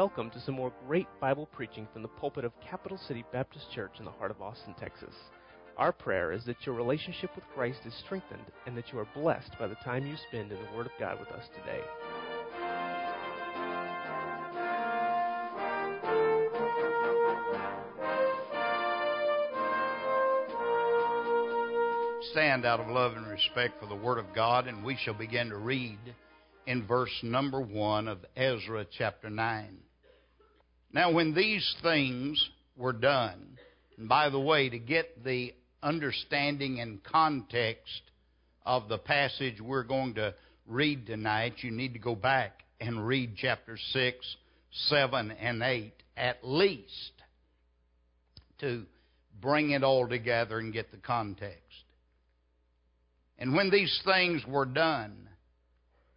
Welcome to some more great Bible preaching from the pulpit of Capital City Baptist Church in the heart of Austin, Texas. Our prayer is that your relationship with Christ is strengthened and that you are blessed by the time you spend in the Word of God with us today. Stand out of love and respect for the Word of God, and we shall begin to read in verse number 1 of Ezra chapter 9. Now, when these things were done, and by the way, to get the understanding and context of the passage we're going to read tonight, you need to go back and read chapter 6, 7, and 8 at least to bring it all together and get the context. And when these things were done,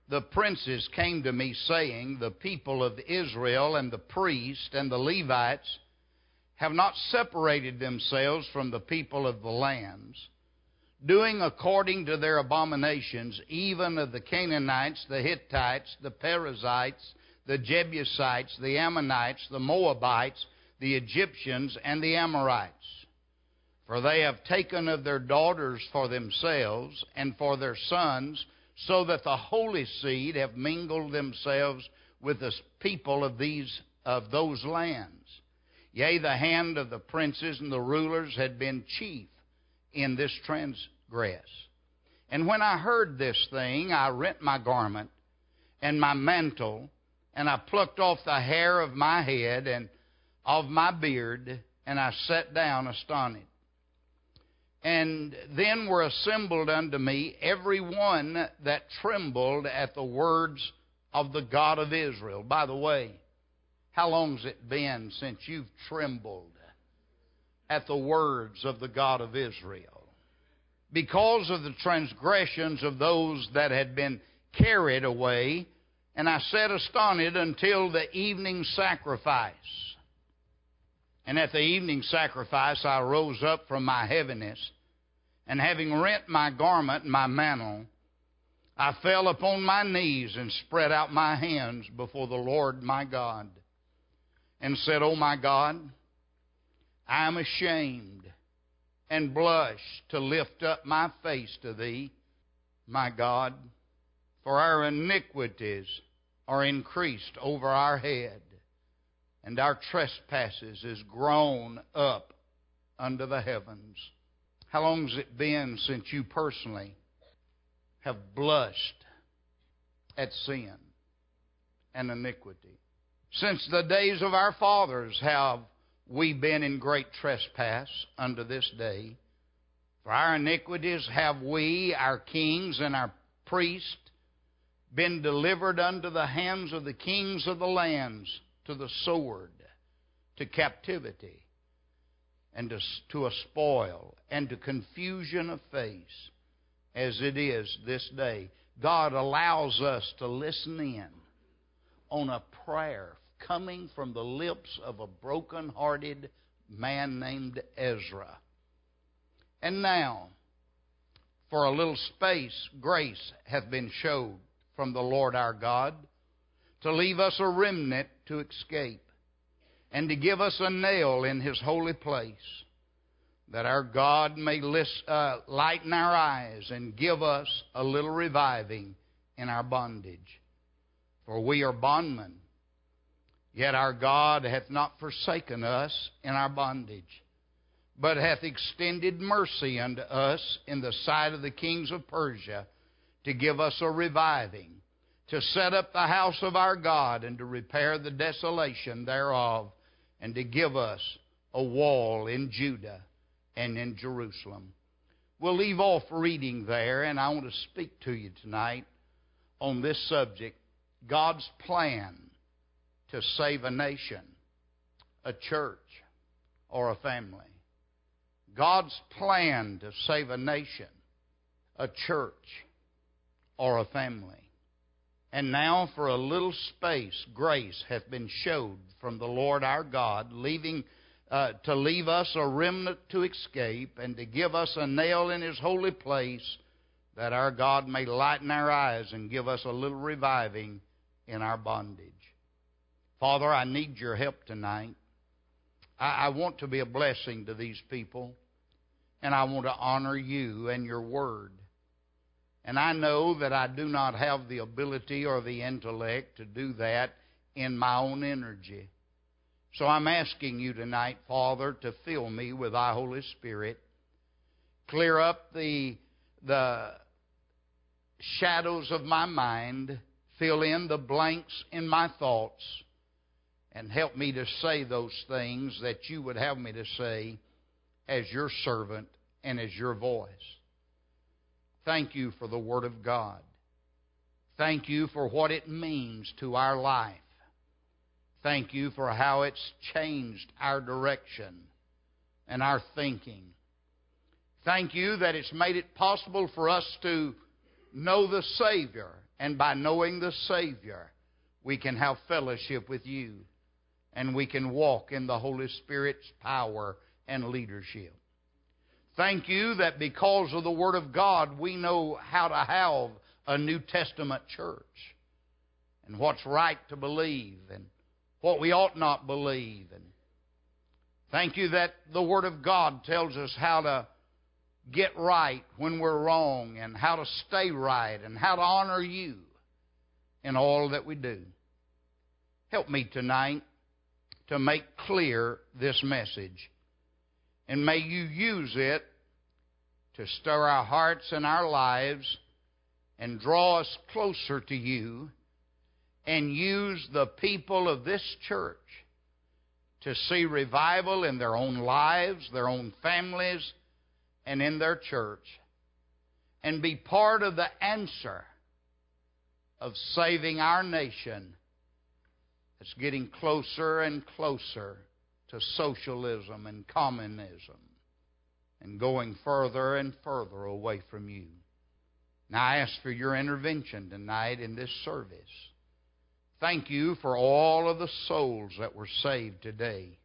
the princes came to me, saying, The people of Israel and the priests and the Levites have not separated themselves from the people of the lands, doing according to their abominations, even of the Canaanites, the Hittites, the Perizzites, the Jebusites, the Ammonites, the Moabites, the Egyptians, and the Amorites. For they have taken of their daughters for themselves and for their sons so that the holy seed have mingled themselves with the people of these of those lands. Yea, the hand of the princes and the rulers had been chief in this transgress. And when I heard this thing, I rent my garment and my mantle, and I plucked off the hair of my head and of my beard, and I sat down astonished. And then were assembled unto me every one that trembled at the words of the God of Israel. By the way, how long's it been since you've trembled at the words of the God of Israel? Because of the transgressions of those that had been carried away, and I sat astonished until the evening sacrifice. And at the evening sacrifice I rose up from my heaviness, and having rent my garment and my mantle, I fell upon my knees and spread out my hands before the Lord my God, and said, O my God, I am ashamed and blush to lift up my face to thee, my God, for our iniquities are increased over our head and our trespasses is grown up under the heavens. How long has it been since you personally have blushed at sin and iniquity? Since the days of our fathers have we been in great trespass unto this day. For our iniquities have we, our kings and our priests, been delivered unto the hands of the kings of the lands to the sword, to captivity, and to, to a spoil, and to confusion of face, as it is this day. God allows us to listen in on a prayer coming from the lips of a broken hearted man named Ezra. And now, for a little space, grace hath been showed from the Lord our God to leave us a remnant to escape, and to give us a nail in his holy place, that our God may uh, lighten our eyes and give us a little reviving in our bondage. For we are bondmen, yet our God hath not forsaken us in our bondage, but hath extended mercy unto us in the sight of the kings of Persia to give us a reviving to set up the house of our God and to repair the desolation thereof, and to give us a wall in Judah and in Jerusalem. We'll leave off reading there, and I want to speak to you tonight on this subject God's plan to save a nation, a church, or a family. God's plan to save a nation, a church, or a family. And now, for a little space, grace hath been showed from the Lord our God, leaving uh, to leave us a remnant to escape, and to give us a nail in His holy place, that our God may lighten our eyes and give us a little reviving in our bondage. Father, I need your help tonight. I, I want to be a blessing to these people, and I want to honor you and your word. And I know that I do not have the ability or the intellect to do that in my own energy. So I'm asking you tonight, Father, to fill me with thy Holy Spirit. Clear up the, the shadows of my mind. Fill in the blanks in my thoughts. And help me to say those things that you would have me to say as your servant and as your voice. Thank you for the Word of God. Thank you for what it means to our life. Thank you for how it's changed our direction and our thinking. Thank you that it's made it possible for us to know the Savior, and by knowing the Savior, we can have fellowship with you, and we can walk in the Holy Spirit's power and leadership. Thank you that because of the Word of God, we know how to have a New Testament church and what's right to believe and what we ought not believe. And thank you that the Word of God tells us how to get right when we're wrong and how to stay right and how to honor you in all that we do. Help me tonight to make clear this message and may you use it to stir our hearts and our lives and draw us closer to you and use the people of this church to see revival in their own lives, their own families, and in their church, and be part of the answer of saving our nation that's getting closer and closer to socialism and communism and going further and further away from you. Now I ask for your intervention tonight in this service. Thank you for all of the souls that were saved today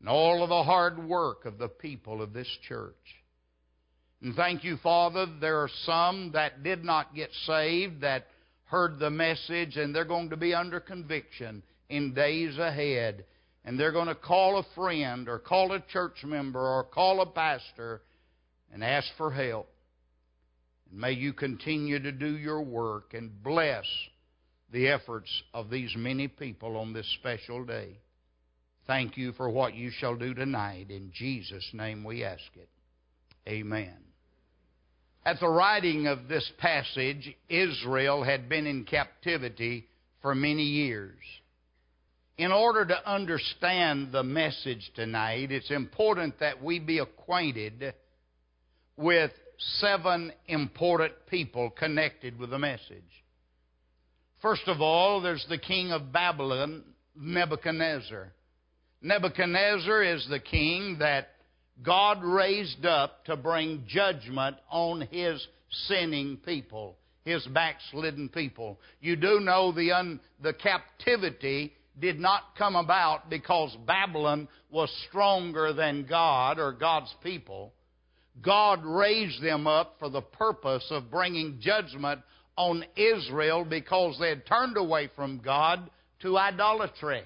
and all of the hard work of the people of this church. And thank you, Father, there are some that did not get saved that heard the message and they're going to be under conviction in days ahead and they're going to call a friend or call a church member or call a pastor and ask for help. And may you continue to do your work and bless the efforts of these many people on this special day. Thank you for what you shall do tonight. In Jesus' name we ask it. Amen. At the writing of this passage, Israel had been in captivity for many years in order to understand the message tonight, it's important that we be acquainted with seven important people connected with the message. First of all, there's the king of Babylon, Nebuchadnezzar. Nebuchadnezzar is the king that God raised up to bring judgment on his sinning people, his backslidden people. You do know the, un, the captivity did not come about because Babylon was stronger than God or God's people. God raised them up for the purpose of bringing judgment on Israel because they had turned away from God to idolatry.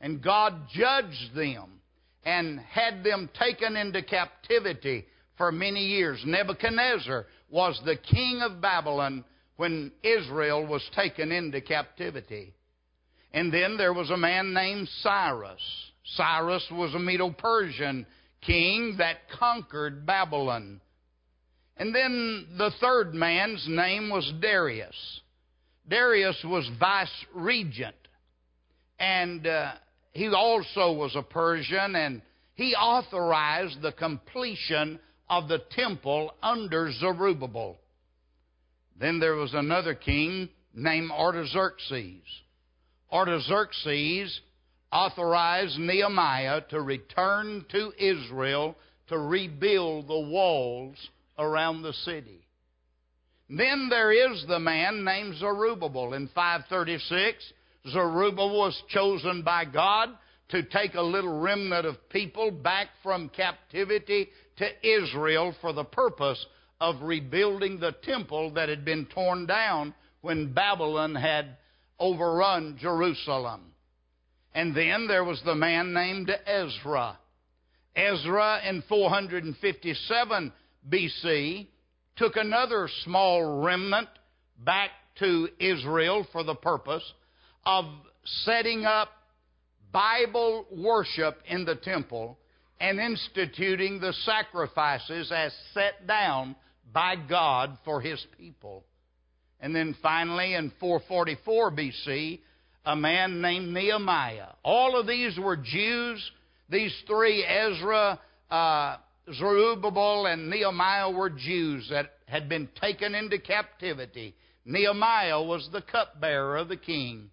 And God judged them and had them taken into captivity for many years. Nebuchadnezzar was the king of Babylon when Israel was taken into captivity. And then there was a man named Cyrus. Cyrus was a Medo Persian king that conquered Babylon. And then the third man's name was Darius. Darius was vice regent. And uh, he also was a Persian, and he authorized the completion of the temple under Zerubbabel. Then there was another king named Artaxerxes. Artaxerxes authorized Nehemiah to return to Israel to rebuild the walls around the city. Then there is the man named Zerubbabel. In 536, Zerubbabel was chosen by God to take a little remnant of people back from captivity to Israel for the purpose of rebuilding the temple that had been torn down when Babylon had overrun Jerusalem. And then there was the man named Ezra. Ezra in 457 BC took another small remnant back to Israel for the purpose of setting up Bible worship in the temple and instituting the sacrifices as set down by God for His people. And then finally, in 444 BC, a man named Nehemiah. All of these were Jews. These three, Ezra, uh, Zerubbabel, and Nehemiah, were Jews that had been taken into captivity. Nehemiah was the cupbearer of the king.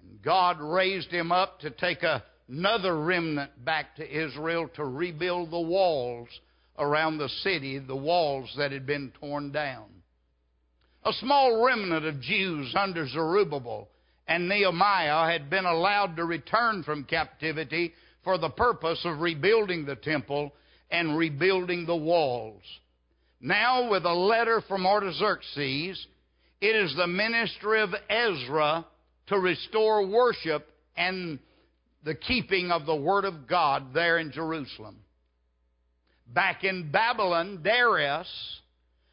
And God raised him up to take another remnant back to Israel to rebuild the walls around the city, the walls that had been torn down. A small remnant of Jews under Zerubbabel and Nehemiah had been allowed to return from captivity for the purpose of rebuilding the temple and rebuilding the walls. Now, with a letter from Artaxerxes, it is the ministry of Ezra to restore worship and the keeping of the Word of God there in Jerusalem. Back in Babylon, Darius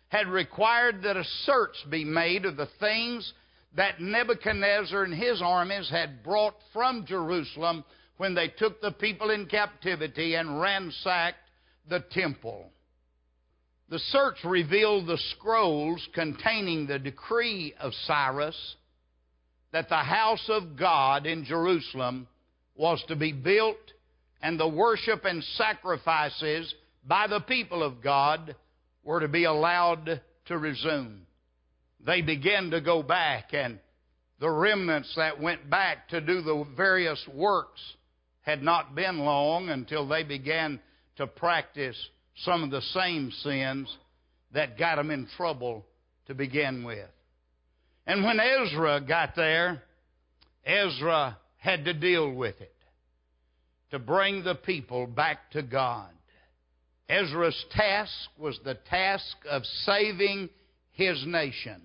had required that a search be made of the things that Nebuchadnezzar and his armies had brought from Jerusalem when they took the people in captivity and ransacked the temple. The search revealed the scrolls containing the decree of Cyrus that the house of God in Jerusalem was to be built and the worship and sacrifices by the people of God were to be allowed to resume. They began to go back, and the remnants that went back to do the various works had not been long until they began to practice some of the same sins that got them in trouble to begin with. And when Ezra got there, Ezra had to deal with it to bring the people back to God. Ezra's task was the task of saving his nation.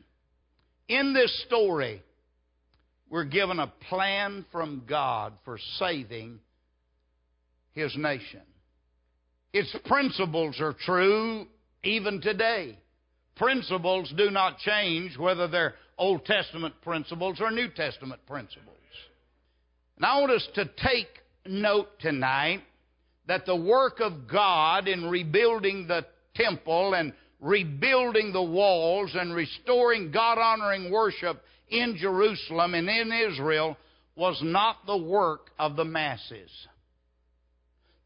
In this story, we're given a plan from God for saving his nation. Its principles are true even today. Principles do not change whether they're Old Testament principles or New Testament principles. And I want us to take note tonight that the work of God in rebuilding the temple and rebuilding the walls and restoring God honoring worship in Jerusalem and in Israel was not the work of the masses.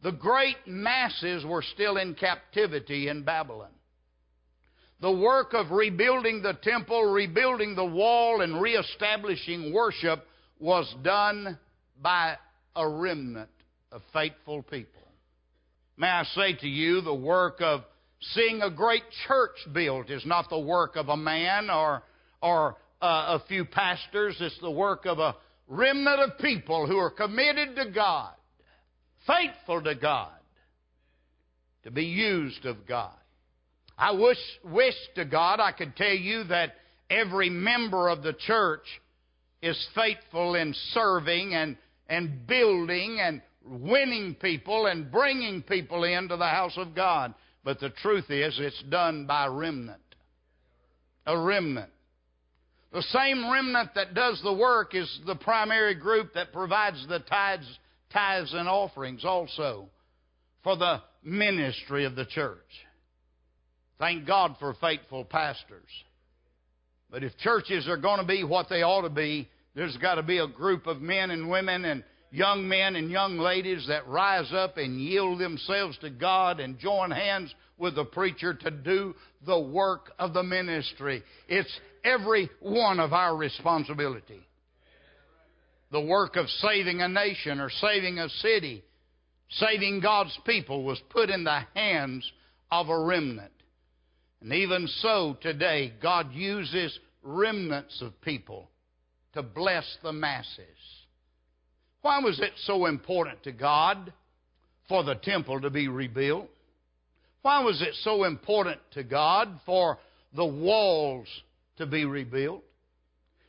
The great masses were still in captivity in Babylon. The work of rebuilding the temple, rebuilding the wall, and reestablishing worship was done by a remnant of faithful people. May I say to you, the work of seeing a great church built is not the work of a man or, or uh, a few pastors. It's the work of a remnant of people who are committed to God faithful to God, to be used of God. I wish, wish to God I could tell you that every member of the church is faithful in serving and, and building and winning people and bringing people into the house of God. But the truth is, it's done by remnant. A remnant. The same remnant that does the work is the primary group that provides the tithes tithes and offerings also for the ministry of the church. Thank God for faithful pastors. But if churches are going to be what they ought to be, there's got to be a group of men and women and young men and young ladies that rise up and yield themselves to God and join hands with the preacher to do the work of the ministry. It's every one of our responsibility the work of saving a nation or saving a city, saving God's people was put in the hands of a remnant. And even so, today, God uses remnants of people to bless the masses. Why was it so important to God for the temple to be rebuilt? Why was it so important to God for the walls to be rebuilt?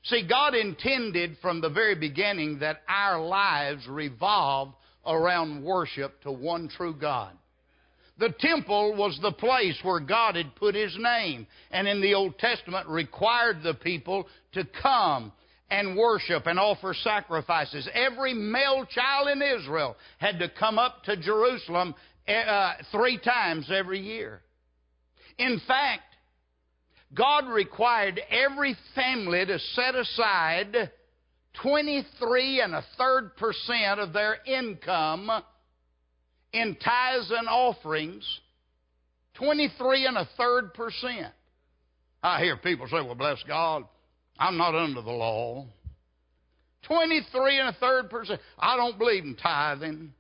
See, God intended from the very beginning that our lives revolve around worship to one true God. The temple was the place where God had put His name, and in the Old Testament required the people to come and worship and offer sacrifices. Every male child in Israel had to come up to Jerusalem uh, three times every year. In fact, God required every family to set aside 23 and a third percent of their income in tithes and offerings. 23 and a third percent. I hear people say, well, bless God, I'm not under the law. 23 and a third percent. I don't believe in tithing.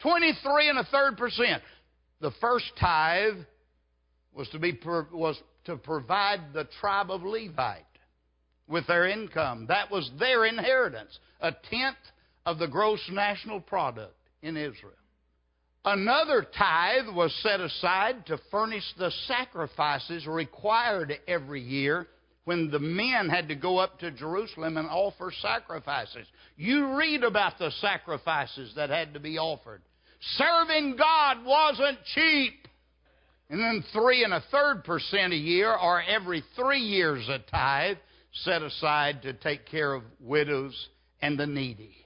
23 and a third percent. The first tithe was to be was to provide the tribe of Levite with their income. That was their inheritance, a tenth of the gross national product in Israel. Another tithe was set aside to furnish the sacrifices required every year when the men had to go up to Jerusalem and offer sacrifices. You read about the sacrifices that had to be offered. Serving God wasn't cheap. And then three and a third percent a year, or every three years a tithe, set aside to take care of widows and the needy.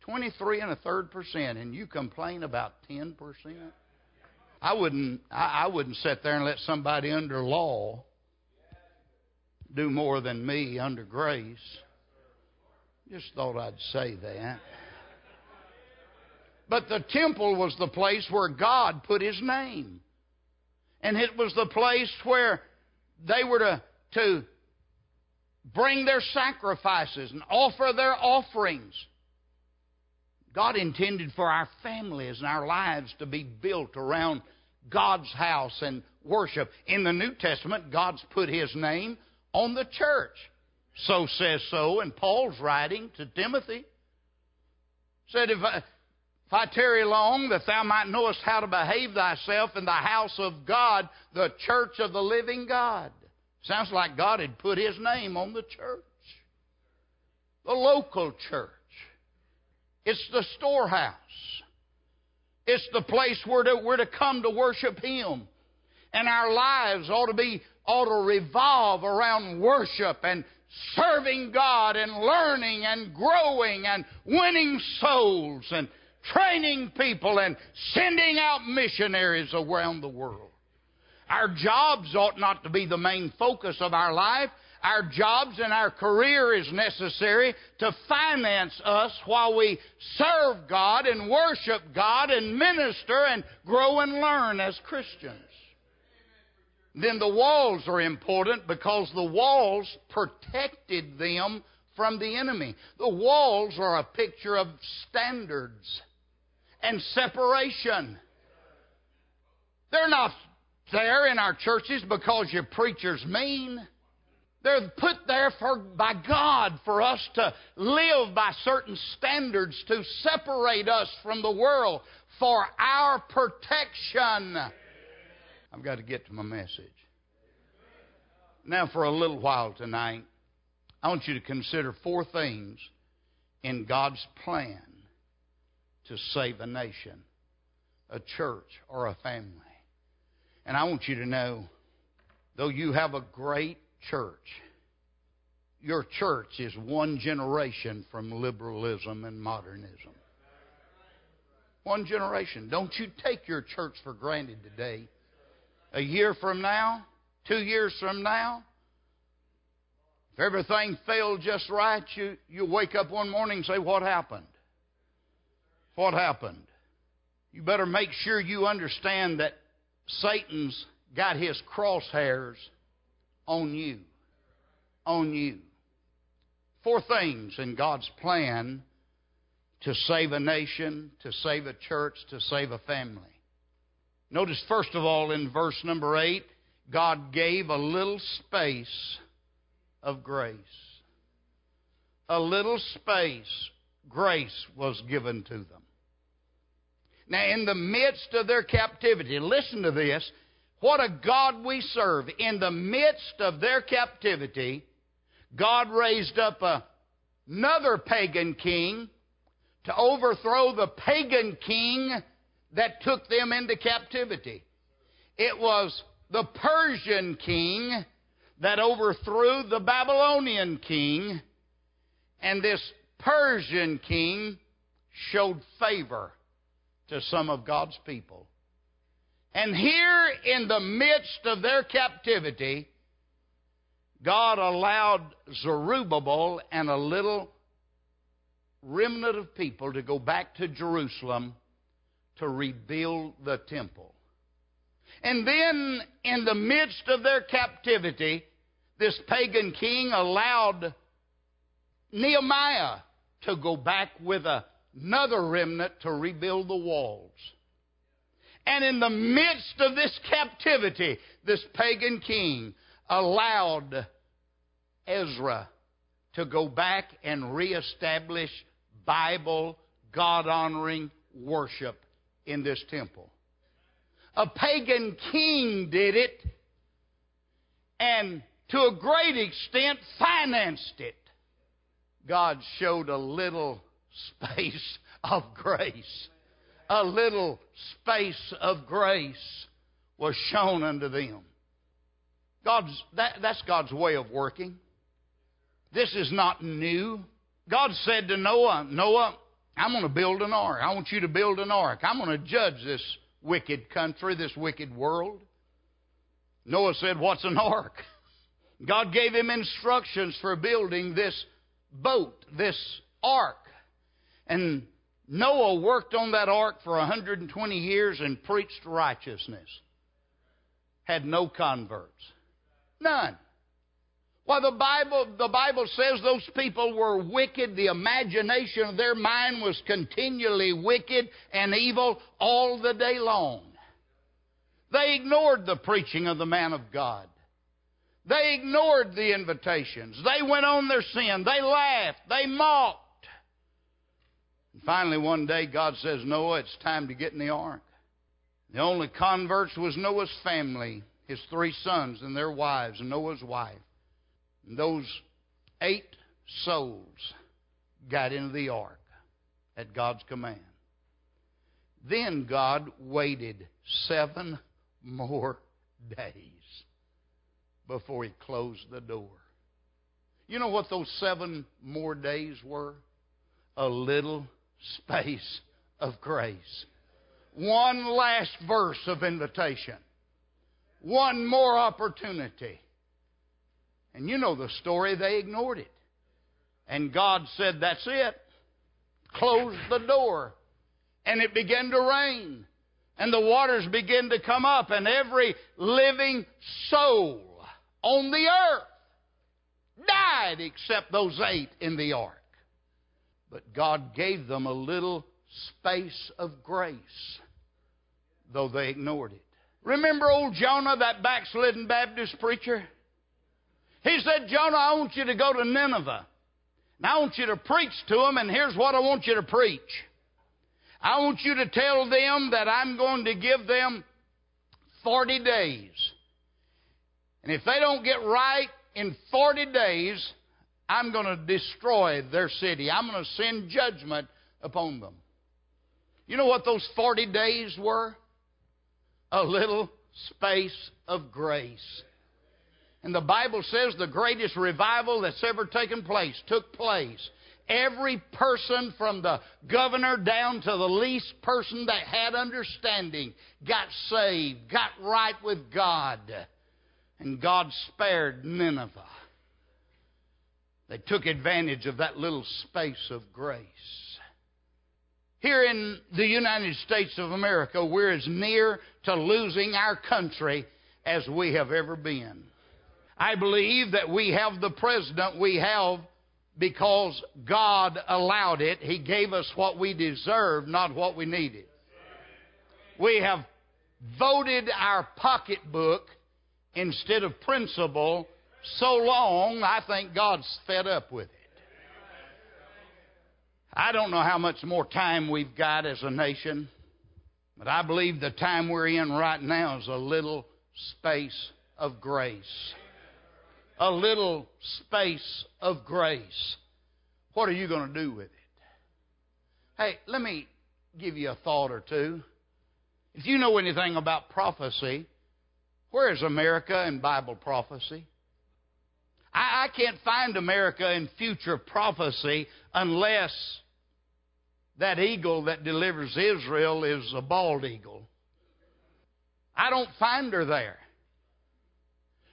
23 and a third percent, and you complain about 10 percent? I wouldn't, I, I wouldn't sit there and let somebody under law do more than me under grace. Just thought I'd say that. But the temple was the place where God put His name. And it was the place where they were to, to bring their sacrifices and offer their offerings. God intended for our families and our lives to be built around God's house and worship. In the New Testament, God's put His name on the church. So says so in Paul's writing to Timothy. Said, if I, if I tarry long, that thou might knowest how to behave thyself in the house of God, the church of the living God. Sounds like God had put His name on the church. The local church. It's the storehouse. It's the place where to, we're to come to worship Him. And our lives ought to be ought to revolve around worship and serving God and learning and growing and winning souls and training people and sending out missionaries around the world. Our jobs ought not to be the main focus of our life. Our jobs and our career is necessary to finance us while we serve God and worship God and minister and grow and learn as Christians. Then the walls are important because the walls protected them from the enemy. The walls are a picture of standards and separation. They're not there in our churches because your preacher's mean. They're put there for, by God for us to live by certain standards to separate us from the world for our protection. I've got to get to my message. Now, for a little while tonight, I want you to consider four things in God's plan to save a nation, a church, or a family. And I want you to know, though you have a great church, your church is one generation from liberalism and modernism. One generation. Don't you take your church for granted today. A year from now, two years from now, if everything failed just right, you, you wake up one morning and say, What happened? What happened? You better make sure you understand that Satan's got his crosshairs on you. On you. Four things in God's plan to save a nation, to save a church, to save a family. Notice, first of all, in verse number 8, God gave a little space of grace. A little space, grace was given to them. Now, in the midst of their captivity, listen to this. What a God we serve. In the midst of their captivity, God raised up a, another pagan king to overthrow the pagan king that took them into captivity. It was the Persian king that overthrew the Babylonian king, and this Persian king showed favor to some of God's people. And here in the midst of their captivity, God allowed Zerubbabel and a little remnant of people to go back to Jerusalem to rebuild the temple. And then, in the midst of their captivity, this pagan king allowed Nehemiah to go back with another remnant to rebuild the walls. And in the midst of this captivity, this pagan king allowed Ezra to go back and reestablish Bible, God honoring worship in this temple. A pagan king did it and to a great extent financed it. God showed a little space of grace. A little space of grace was shown unto them. God's, that, that's God's way of working. This is not new. God said to Noah, Noah, I'm going to build an ark. I want you to build an ark. I'm going to judge this wicked country, this wicked world. Noah said, What's an ark? God gave him instructions for building this boat, this ark. And Noah worked on that ark for 120 years and preached righteousness. Had no converts. None. Well, the Bible, the Bible says those people were wicked. The imagination of their mind was continually wicked and evil all the day long. They ignored the preaching of the man of God. They ignored the invitations. They went on their sin. They laughed. They mocked. And finally, one day, God says, Noah, it's time to get in the ark. The only converts was Noah's family, his three sons and their wives, and Noah's wife. And those eight souls got into the ark at God's command. Then God waited seven more days before he closed the door. You know what those seven more days were? A little space of grace. One last verse of invitation. One more opportunity. And you know the story, they ignored it. And God said, That's it. Close the door. And it began to rain. And the waters began to come up, and every living soul on the earth died except those eight in the ark. But God gave them a little space of grace, though they ignored it. Remember old Jonah, that backslidden Baptist preacher? He said, Jonah, I want you to go to Nineveh. And I want you to preach to them, and here's what I want you to preach. I want you to tell them that I'm going to give them 40 days and if they don't get right in 40 days, I'm going to destroy their city. I'm going to send judgment upon them. You know what those 40 days were? A little space of grace. And the Bible says the greatest revival that's ever taken place took place. Every person from the governor down to the least person that had understanding got saved, got right with God. And God spared Nineveh. They took advantage of that little space of grace. Here in the United States of America, we're as near to losing our country as we have ever been. I believe that we have the president we have because God allowed it. He gave us what we deserved, not what we needed. We have voted our pocketbook instead of principle so long, I think God's fed up with it. I don't know how much more time we've got as a nation, but I believe the time we're in right now is a little space of grace. A little space of grace, what are you going to do with it? Hey, let me give you a thought or two. If you know anything about prophecy, where is America in Bible prophecy? I, I can't find America in future prophecy unless that eagle that delivers Israel is a bald eagle. I don't find her there.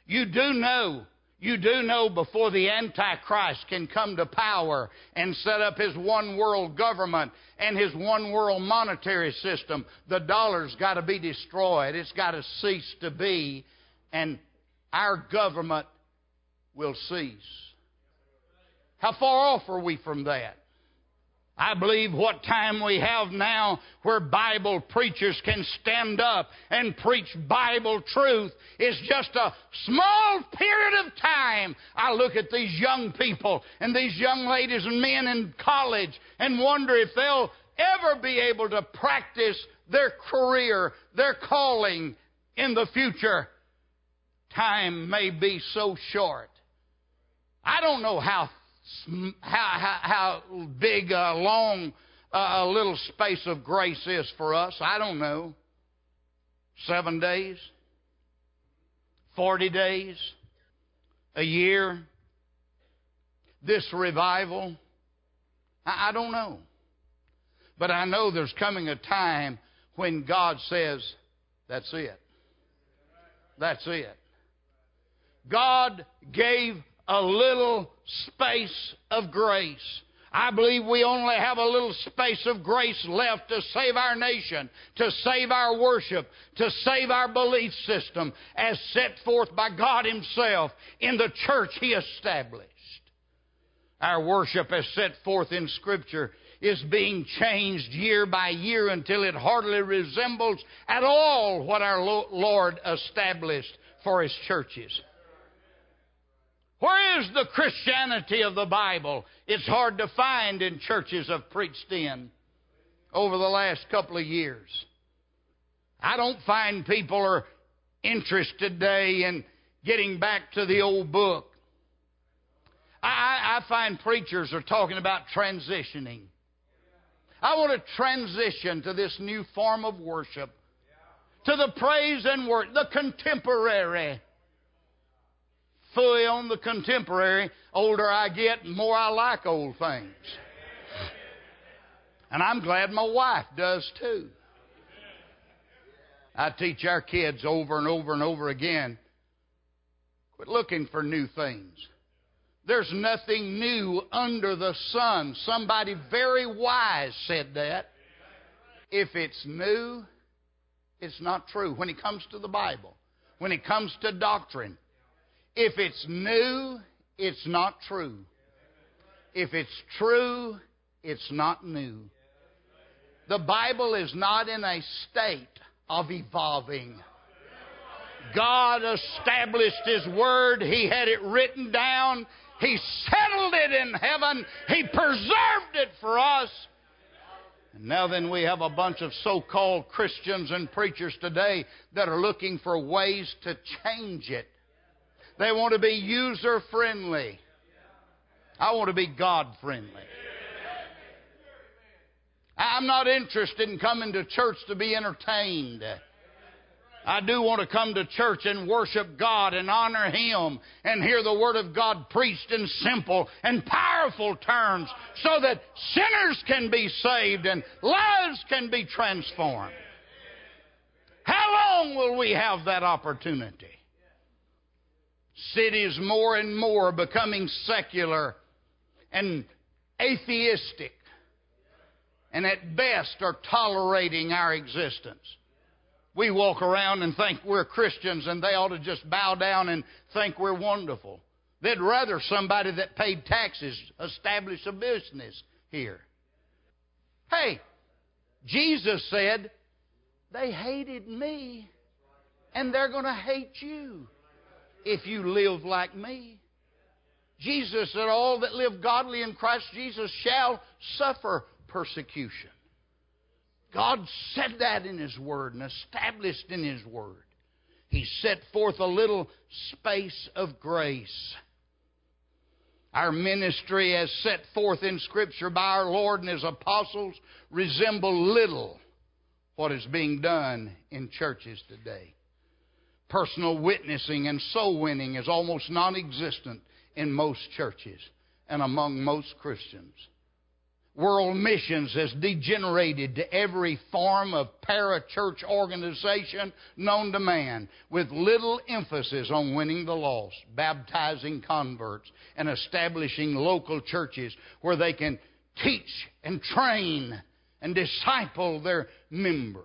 You do know you do know before the Antichrist can come to power and set up his one world government and his one world monetary system, the dollar's got to be destroyed. It's got to cease to be, and our government will cease. How far off are we from that? I believe what time we have now where Bible preachers can stand up and preach Bible truth is just a small period of time. I look at these young people and these young ladies and men in college and wonder if they'll ever be able to practice their career, their calling in the future. Time may be so short. I don't know how how, how, how big, uh, long uh, a little space of grace is for us. I don't know. Seven days? 40 days? A year? This revival? I, I don't know. But I know there's coming a time when God says, That's it. That's it. God gave a little space of grace. I believe we only have a little space of grace left to save our nation, to save our worship, to save our belief system as set forth by God Himself in the church He established. Our worship as set forth in Scripture is being changed year by year until it hardly resembles at all what our Lord established for His churches. Where is the Christianity of the Bible? It's hard to find in churches I've preached in over the last couple of years. I don't find people are interested today in getting back to the old book. I, I find preachers are talking about transitioning. I want to transition to this new form of worship, to the praise and worship, the contemporary fully on the contemporary. Older I get, more I like old things. And I'm glad my wife does too. I teach our kids over and over and over again quit looking for new things. There's nothing new under the sun. Somebody very wise said that. If it's new, it's not true. When it comes to the Bible, when it comes to doctrine, if it's new, it's not true. If it's true, it's not new. The Bible is not in a state of evolving. God established His Word. He had it written down. He settled it in heaven. He preserved it for us. And now then, we have a bunch of so called Christians and preachers today that are looking for ways to change it. They want to be user friendly. I want to be God friendly. I'm not interested in coming to church to be entertained. I do want to come to church and worship God and honor Him and hear the Word of God preached in simple and powerful terms so that sinners can be saved and lives can be transformed. How long will we have that opportunity? Cities more and more becoming secular and atheistic, and at best are tolerating our existence. We walk around and think we're Christians, and they ought to just bow down and think we're wonderful. They'd rather somebody that paid taxes establish a business here. Hey, Jesus said, They hated me, and they're going to hate you if you live like me. Jesus said, All that live godly in Christ Jesus shall suffer persecution. God said that in His Word and established in His Word. He set forth a little space of grace. Our ministry, as set forth in Scripture by our Lord and His apostles, resemble little what is being done in churches today. Personal witnessing and soul winning is almost non existent in most churches and among most Christians. World missions has degenerated to every form of para-church organization known to man, with little emphasis on winning the lost, baptizing converts, and establishing local churches where they can teach and train and disciple their members.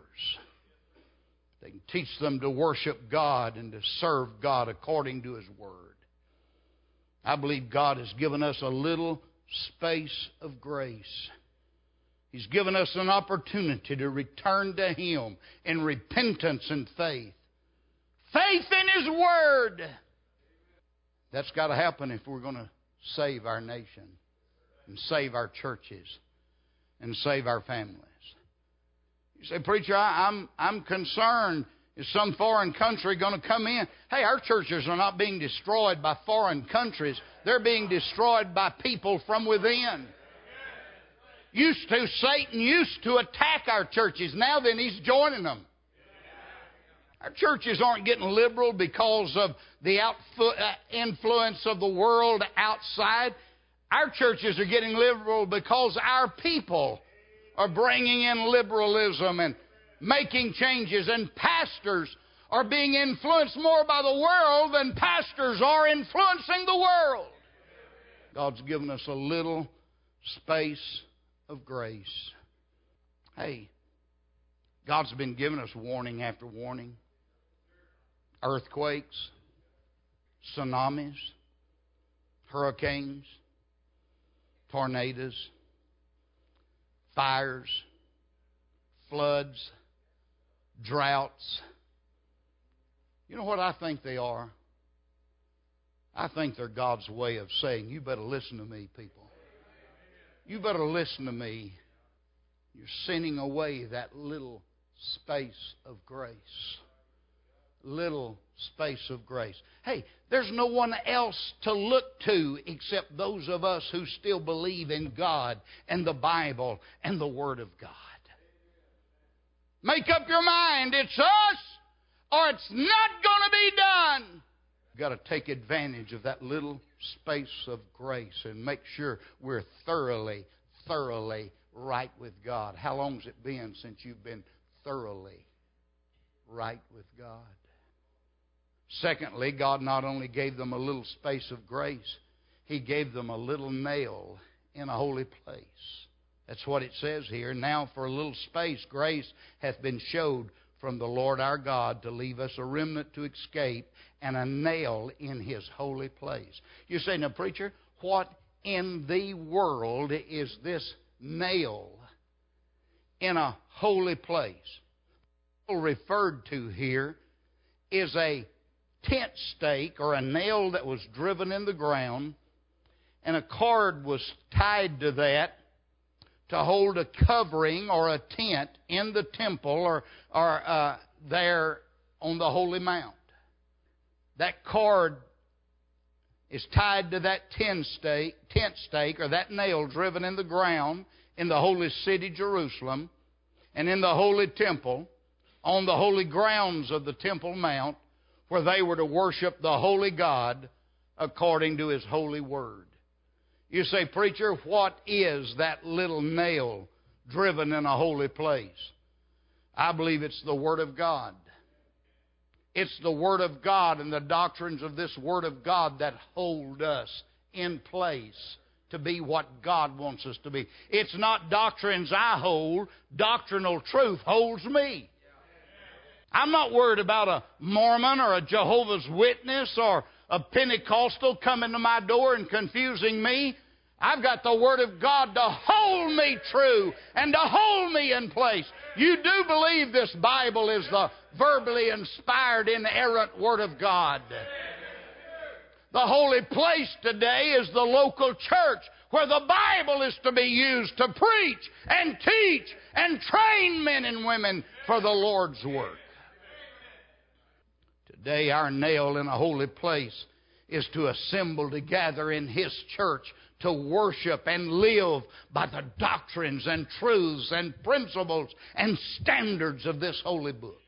They can teach them to worship God and to serve God according to His Word. I believe God has given us a little space of grace. He's given us an opportunity to return to Him in repentance and faith. Faith in His Word. That's got to happen if we're going to save our nation and save our churches and save our families. You say, Preacher, I, I'm, I'm concerned. Is some foreign country going to come in? Hey, our churches are not being destroyed by foreign countries. They're being destroyed by people from within. Used to, Satan used to attack our churches. Now then, he's joining them. Our churches aren't getting liberal because of the uh, influence of the world outside. Our churches are getting liberal because our people are bringing in liberalism and making changes, and pastors are being influenced more by the world than pastors are influencing the world. God's given us a little space of grace. Hey, God's been giving us warning after warning earthquakes, tsunamis, hurricanes, tornadoes, fires, floods, droughts. You know what I think they are? I think they're God's way of saying, You better listen to me, people. You better listen to me. You're sending away that little space of grace. Little space of grace. Hey, there's no one else to look to except those of us who still believe in God and the Bible and the Word of God. Make up your mind. It's us or it's not going to be done. You've got to take advantage of that little space of grace and make sure we're thoroughly, thoroughly right with God. How long's it been since you've been thoroughly right with God? Secondly, God not only gave them a little space of grace, He gave them a little nail in a holy place. That's what it says here. Now, for a little space, grace hath been showed from the Lord our God to leave us a remnant to escape and a nail in his holy place. You say, now, preacher, what in the world is this nail in a holy place? Referred to here is a tent stake or a nail that was driven in the ground, and a cord was tied to that to hold a covering or a tent in the temple or, or uh, there on the holy mount. That cord is tied to that tent stake, tent stake or that nail driven in the ground in the holy city Jerusalem and in the holy temple on the holy grounds of the Temple Mount where they were to worship the holy God according to his holy word. You say, Preacher, what is that little nail driven in a holy place? I believe it's the Word of God. It's the Word of God and the doctrines of this Word of God that hold us in place to be what God wants us to be. It's not doctrines I hold, doctrinal truth holds me. I'm not worried about a Mormon or a Jehovah's Witness or a Pentecostal coming to my door and confusing me. I've got the Word of God to hold me true and to hold me in place. You do believe this Bible is the verbally inspired, inerrant Word of God. The holy place today is the local church where the Bible is to be used to preach and teach and train men and women for the Lord's work. Today, our nail in a holy place is to assemble together in His church to worship and live by the doctrines and truths and principles and standards of this holy book.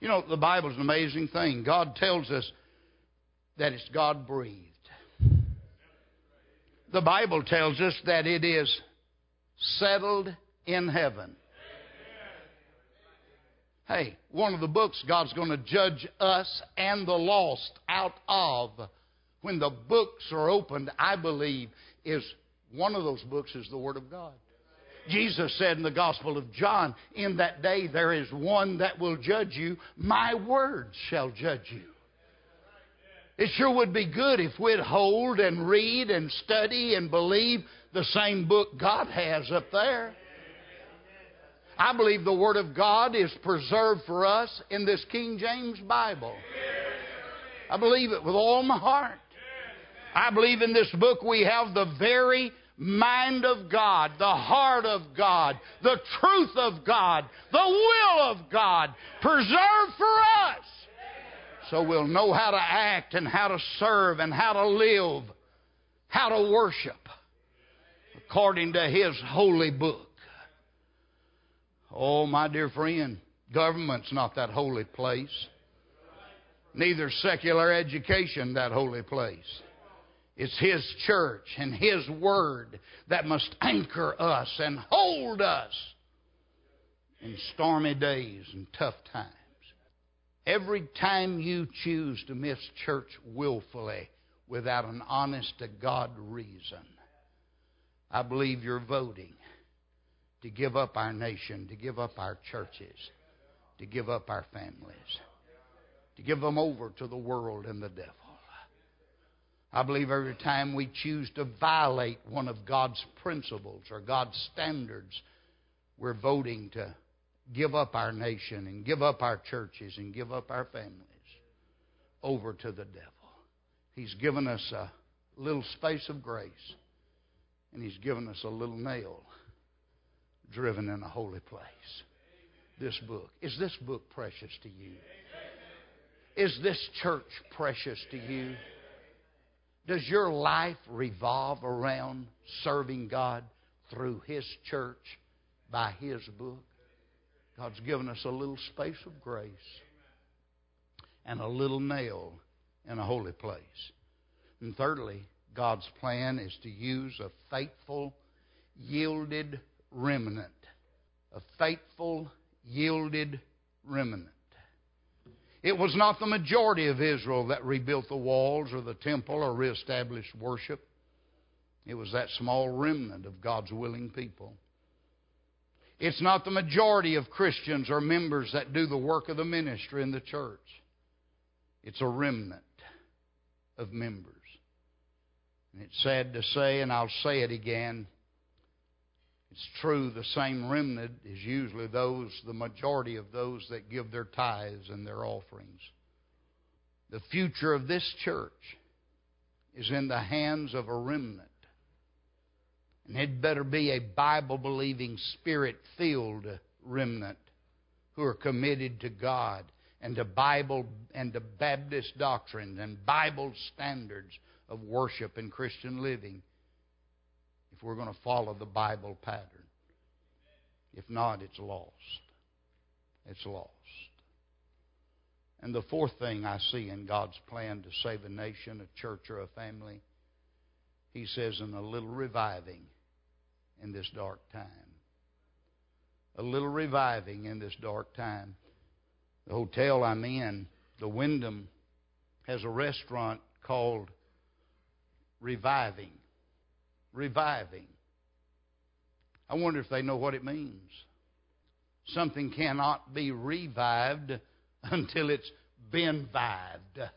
You know, the Bible's an amazing thing. God tells us that it's God breathed. The Bible tells us that it is settled in heaven. Hey, one of the books God's going to judge us and the lost out of when the books are opened, I believe, is one of those books is the Word of God. Jesus said in the Gospel of John, In that day there is one that will judge you. My word shall judge you. It sure would be good if we'd hold and read and study and believe the same book God has up there. I believe the Word of God is preserved for us in this King James Bible. I believe it with all my heart. I believe in this book we have the very mind of God, the heart of God, the truth of God, the will of God preserved for us. So we'll know how to act and how to serve and how to live, how to worship according to His holy book. Oh, my dear friend, government's not that holy place. Neither secular education that holy place. It's His church and His Word that must anchor us and hold us in stormy days and tough times. Every time you choose to miss church willfully without an honest to God reason, I believe you're voting to give up our nation, to give up our churches, to give up our families, to give them over to the world and the devil. I believe every time we choose to violate one of God's principles or God's standards, we're voting to give up our nation and give up our churches and give up our families over to the devil. He's given us a little space of grace, and He's given us a little nail driven in a holy place. This book. Is this book precious to you? Is this church precious to you? Does your life revolve around serving God through His church by His book? God's given us a little space of grace and a little nail in a holy place. And thirdly, God's plan is to use a faithful, yielded remnant. A faithful, yielded remnant. It was not the majority of Israel that rebuilt the walls or the temple or reestablished worship. It was that small remnant of God's willing people. It's not the majority of Christians or members that do the work of the ministry in the church. It's a remnant of members. And it's sad to say, and I'll say it again, it's true, the same remnant is usually those, the majority of those that give their tithes and their offerings. The future of this church is in the hands of a remnant. And it better be a Bible believing, spirit filled remnant who are committed to God and to Bible and to Baptist doctrine and Bible standards of worship and Christian living we're going to follow the Bible pattern. If not, it's lost. It's lost. And the fourth thing I see in God's plan to save a nation, a church, or a family, He says, in a little reviving in this dark time. A little reviving in this dark time. The hotel I'm in, the Wyndham, has a restaurant called Reviving reviving. I wonder if they know what it means. Something cannot be revived until it's been vived.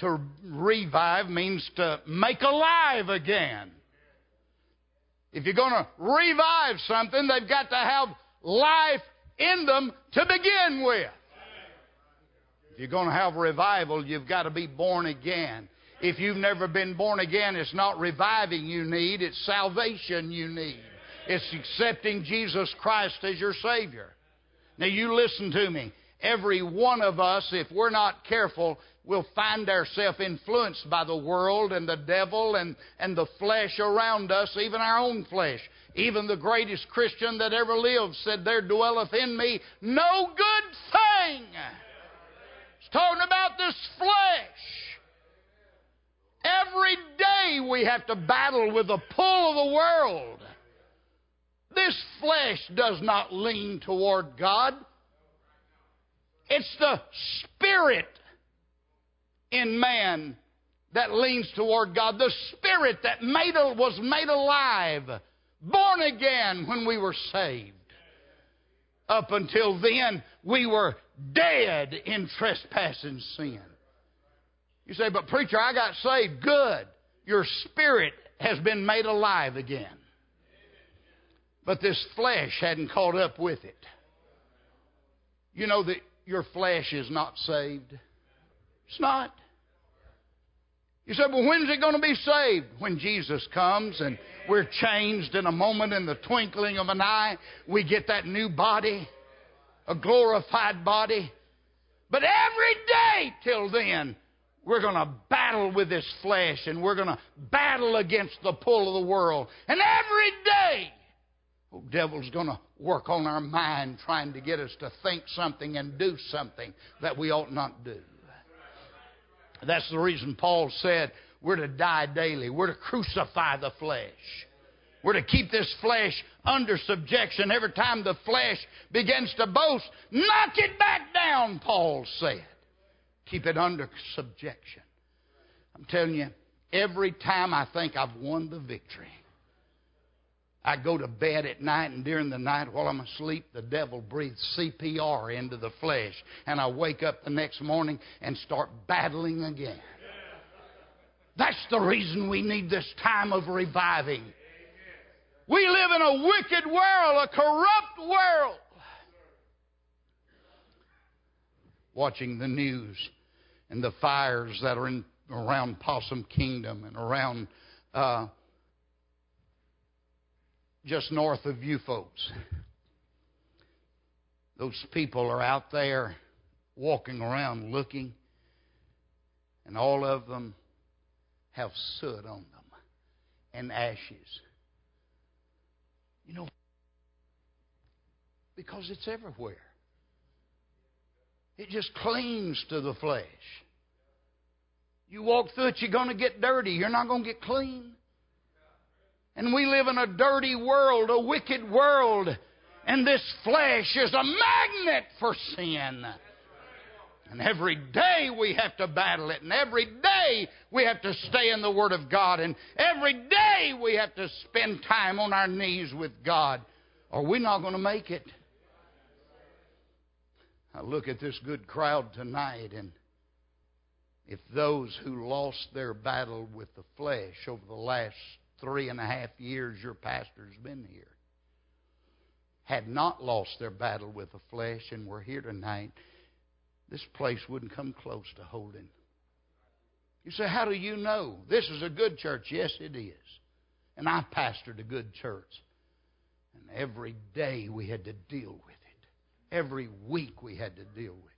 to revive means to make alive again. If you're going to revive something, they've got to have life in them to begin with. If you're going to have revival, you've got to be born again. If you've never been born again, it's not reviving you need, it's salvation you need. It's accepting Jesus Christ as your Savior. Now, you listen to me. Every one of us, if we're not careful, will find ourselves influenced by the world and the devil and, and the flesh around us, even our own flesh. Even the greatest Christian that ever lived said, There dwelleth in me no good thing. It's talking about this flesh. Every day we have to battle with the pull of the world. This flesh does not lean toward God. It's the spirit in man that leans toward God. The spirit that made, was made alive, born again when we were saved. Up until then, we were dead in trespass and sin. You say, but preacher, I got saved. Good. Your spirit has been made alive again. But this flesh hadn't caught up with it. You know that your flesh is not saved? It's not. You said, well, when's it going to be saved? When Jesus comes and we're changed in a moment, in the twinkling of an eye. We get that new body, a glorified body. But every day till then, we're going to battle with this flesh and we're going to battle against the pull of the world. And every day, the oh, devil's going to work on our mind trying to get us to think something and do something that we ought not do. That's the reason Paul said we're to die daily. We're to crucify the flesh. We're to keep this flesh under subjection. Every time the flesh begins to boast, knock it back down, Paul said. Keep it under subjection. I'm telling you, every time I think I've won the victory, I go to bed at night, and during the night while I'm asleep, the devil breathes CPR into the flesh. And I wake up the next morning and start battling again. That's the reason we need this time of reviving. We live in a wicked world, a corrupt world. Watching the news and the fires that are in, around Possum Kingdom and around uh, just north of you folks. Those people are out there walking around looking, and all of them have soot on them and ashes. You know, because it's everywhere. It just clings to the flesh. You walk through it, you're going to get dirty. You're not going to get clean. And we live in a dirty world, a wicked world. And this flesh is a magnet for sin. And every day we have to battle it. And every day we have to stay in the Word of God. And every day we have to spend time on our knees with God. Or we're not going to make it. I look at this good crowd tonight, and if those who lost their battle with the flesh over the last three and a half years your pastor's been here had not lost their battle with the flesh and were here tonight, this place wouldn't come close to holding. You say, How do you know? This is a good church. Yes, it is. And I pastored a good church. And every day we had to deal with it. Every week we had to deal with it.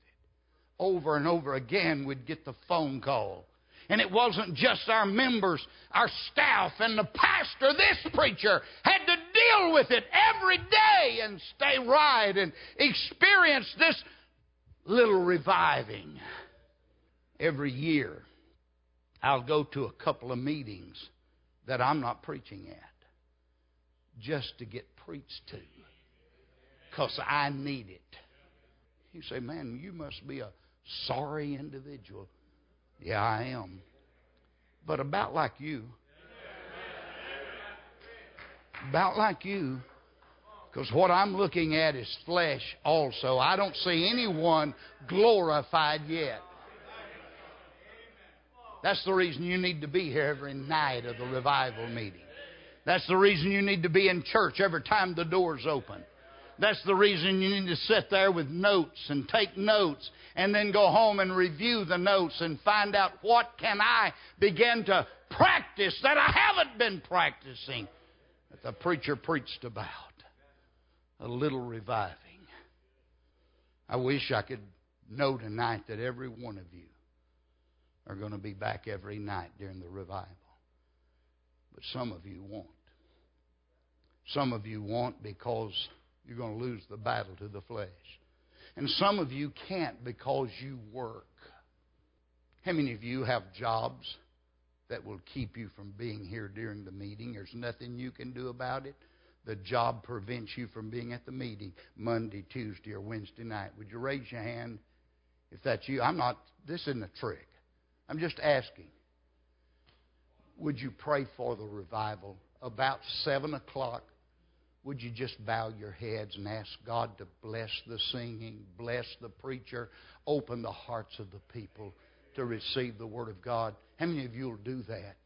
Over and over again, we'd get the phone call and it wasn't just our members, our staff, and the pastor. This preacher had to deal with it every day and stay right and experience this little reviving. Every year, I'll go to a couple of meetings that I'm not preaching at just to get preached to because I need it. You say, man, you must be a sorry individual. Yeah, I am. But about like you. About like you. Because what I'm looking at is flesh also. I don't see anyone glorified yet. That's the reason you need to be here every night of the revival meeting. That's the reason you need to be in church every time the doors open. That's the reason you need to sit there with notes and take notes and then go home and review the notes and find out what can I begin to practice that I haven't been practicing that the preacher preached about. A little reviving. I wish I could know tonight that every one of you are going to be back every night during the revival. But some of you won't. Some of you won't because you're going to lose the battle to the flesh. And some of you can't because you work. How many of you have jobs that will keep you from being here during the meeting? There's nothing you can do about it. The job prevents you from being at the meeting Monday, Tuesday, or Wednesday night. Would you raise your hand if that's you? I'm not, this isn't a trick. I'm just asking. Would you pray for the revival? About 7 o'clock, would you just bow your heads and ask God to bless the singing, bless the preacher, open the hearts of the people to receive the Word of God? How many of you will do that?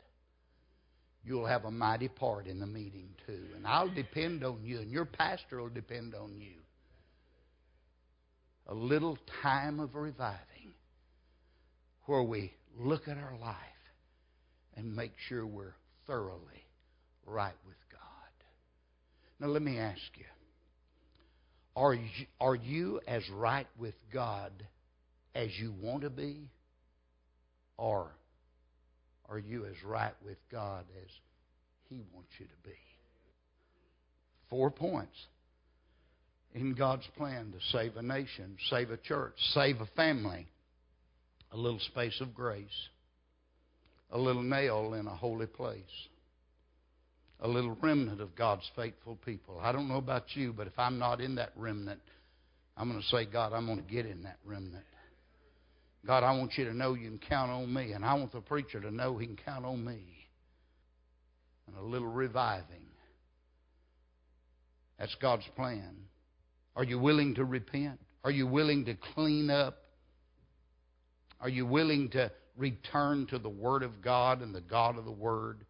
You'll have a mighty part in the meeting, too. And I'll depend on you, and your pastor will depend on you. A little time of reviving where we look at our life and make sure we're thoroughly right with God. Now, let me ask you are you, are you as right with God as you want to be? Or are you as right with God as He wants you to be? Four points in God's plan to save a nation, save a church, save a family, a little space of grace, a little nail in a holy place, a little remnant of God's faithful people. I don't know about you, but if I'm not in that remnant, I'm going to say, God, I'm going to get in that remnant. God, I want you to know you can count on me, and I want the preacher to know he can count on me. And a little reviving. That's God's plan. Are you willing to repent? Are you willing to clean up? Are you willing to return to the Word of God and the God of the Word?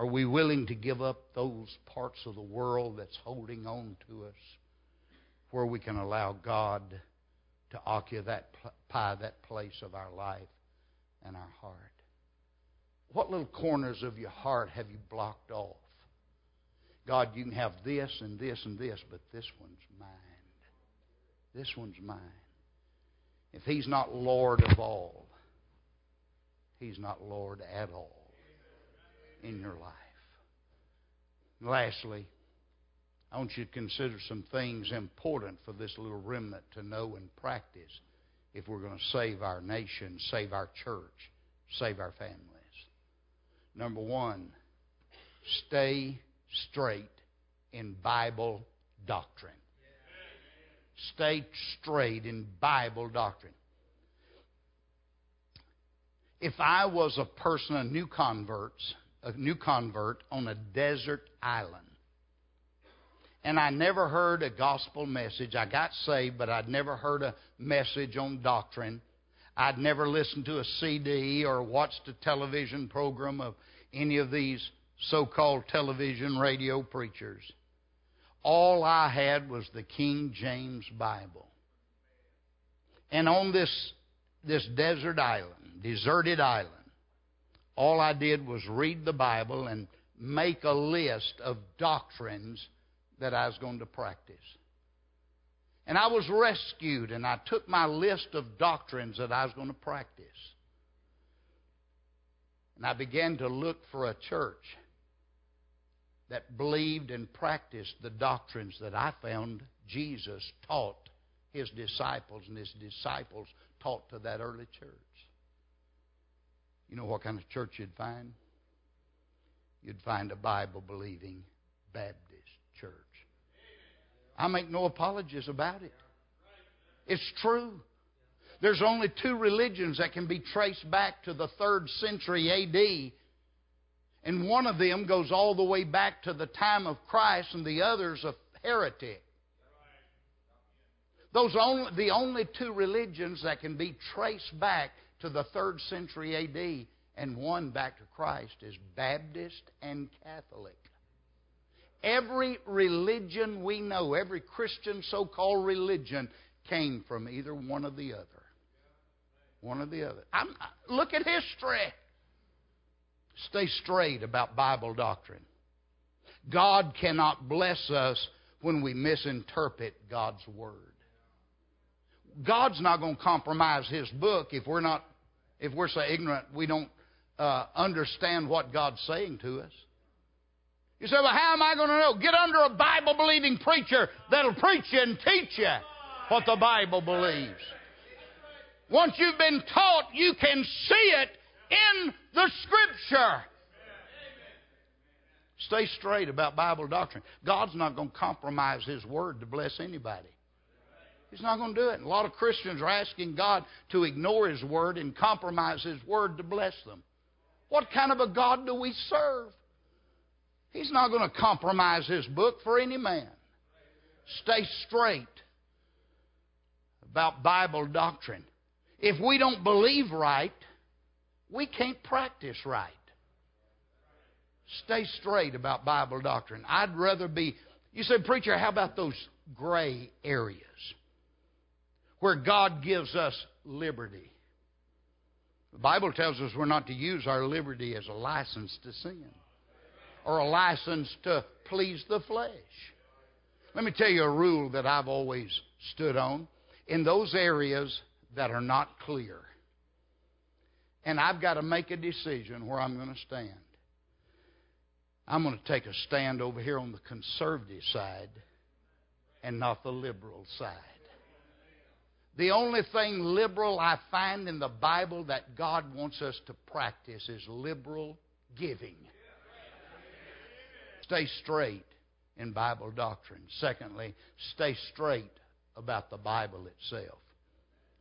Are we willing to give up those parts of the world that's holding on to us where we can allow God to occupy that place of our life and our heart? What little corners of your heart have you blocked off? God, you can have this and this and this, but this one's mine. This one's mine. If He's not Lord of all, He's not Lord at all in your life. Lastly, I want you to consider some things important for this little remnant to know and practice if we're going to save our nation, save our church, save our families. Number one, stay straight in Bible doctrine. Stay straight in Bible doctrine. If I was a person, a new converts, a new convert on a desert island, and I never heard a gospel message. I got saved, but I'd never heard a message on doctrine. I'd never listened to a CD or watched a television program of any of these so called television radio preachers. All I had was the King James Bible. And on this, this desert island, deserted island, all I did was read the Bible and make a list of doctrines that I was going to practice. And I was rescued, and I took my list of doctrines that I was going to practice. And I began to look for a church that believed and practiced the doctrines that I found Jesus taught his disciples, and his disciples taught to that early church. You know what kind of church you'd find? You'd find a Bible believing Baptist church. I make no apologies about it. It's true. There's only two religions that can be traced back to the third century AD and one of them goes all the way back to the time of Christ, and the other's a heretic. Those only, the only two religions that can be traced back to the third century AD and one back to Christ is Baptist and Catholic. Every religion we know, every Christian so called religion, came from either one or the other. One or the other. I'm, look at history. Stay straight about Bible doctrine. God cannot bless us when we misinterpret God's Word. God's not going to compromise His book if we're not, if we're so ignorant we don't uh, understand what God's saying to us. You say, well, how am I going to know? Get under a Bible believing preacher that'll preach you and teach you what the Bible believes. Once you've been taught, you can see it in the Scripture. Stay straight about Bible doctrine. God's not going to compromise His Word to bless anybody. He's not going to do it. And a lot of Christians are asking God to ignore His Word and compromise His Word to bless them. What kind of a God do we serve? He's not going to compromise His book for any man. Stay straight about Bible doctrine. If we don't believe right, we can't practice right. Stay straight about Bible doctrine. I'd rather be, you say, preacher, how about those gray areas where God gives us liberty? The Bible tells us we're not to use our liberty as a license to sin or a license to please the flesh. Let me tell you a rule that I've always stood on. In those areas that are not clear, and I've got to make a decision where I'm going to stand. I'm going to take a stand over here on the conservative side and not the liberal side. The only thing liberal I find in the Bible that God wants us to practice is liberal giving. Stay straight in Bible doctrine. Secondly, stay straight about the Bible itself.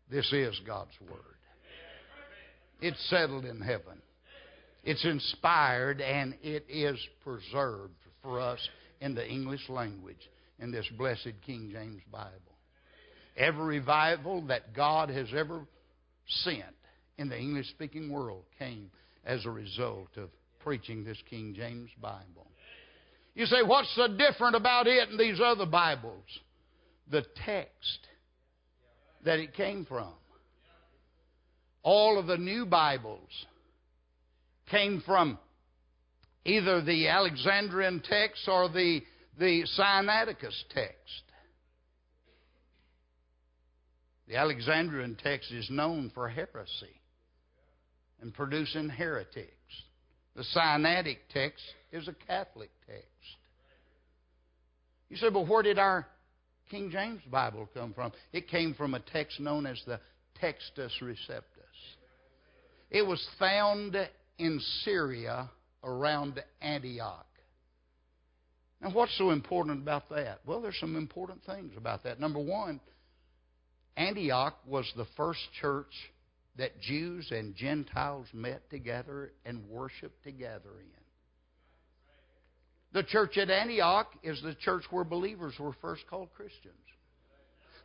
This is God's Word. It's settled in heaven. It's inspired and it is preserved for us in the English language in this blessed King James Bible. Every revival that God has ever sent in the English speaking world came as a result of preaching this King James Bible. You say, what's so different about it and these other Bibles? The text that it came from. All of the new Bibles came from either the Alexandrian text or the, the Sinaiticus text. The Alexandrian text is known for heresy and producing heretics. The Sinaitic text is a Catholic text. You say, but where did our King James Bible come from? It came from a text known as the Textus Receptus. It was found in Syria around Antioch. Now, what's so important about that? Well, there's some important things about that. Number one, Antioch was the first church that Jews and Gentiles met together and worshiped together in. The church at Antioch is the church where believers were first called Christians.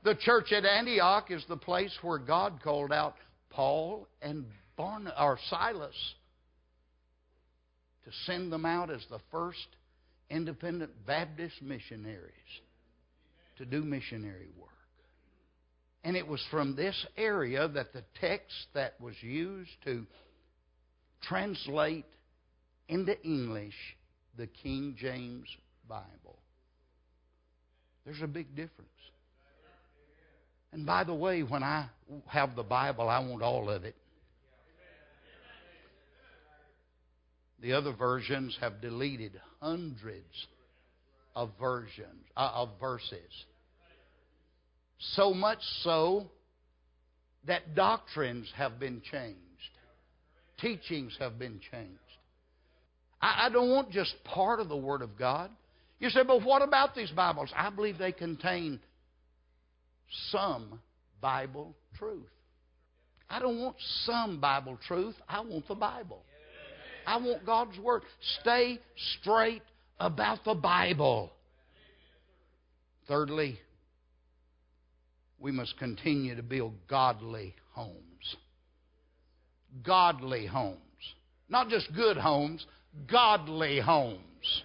The church at Antioch is the place where God called out Paul and Barn- or Silas to send them out as the first independent Baptist missionaries to do missionary work. And it was from this area that the text that was used to translate into English the King James Bible. There's a big difference. And by the way, when I have the Bible, I want all of it. The other versions have deleted hundreds of versions uh, of verses. So much so that doctrines have been changed. Teachings have been changed. I, I don't want just part of the Word of God. You say, but what about these Bibles? I believe they contain some Bible truth. I don't want some Bible truth. I want the Bible. I want God's Word. Stay straight about the Bible. Thirdly, we must continue to build godly homes. Godly homes. Not just good homes, godly homes.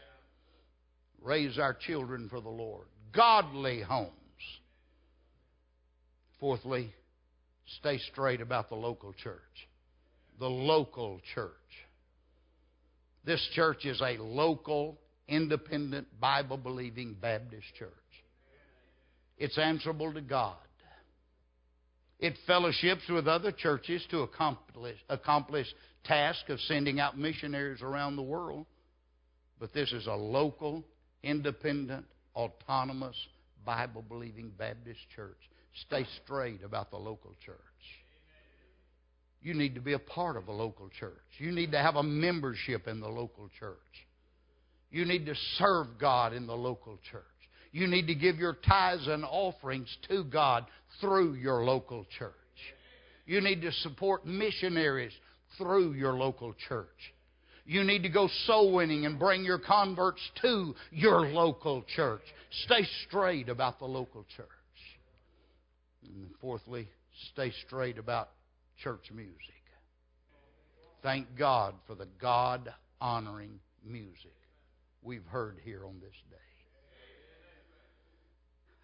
Raise our children for the Lord. Godly homes. Fourthly, stay straight about the local church. The local church. This church is a local, independent, Bible believing Baptist church. It's answerable to God. It fellowships with other churches to accomplish, accomplish task of sending out missionaries around the world. But this is a local, independent, autonomous, Bible believing Baptist church. Stay straight about the local church. You need to be a part of a local church. You need to have a membership in the local church. You need to serve God in the local church. You need to give your tithes and offerings to God through your local church. You need to support missionaries through your local church. You need to go soul winning and bring your converts to your local church. Stay straight about the local church. And fourthly, stay straight about church music. Thank God for the God honoring music we've heard here on this day.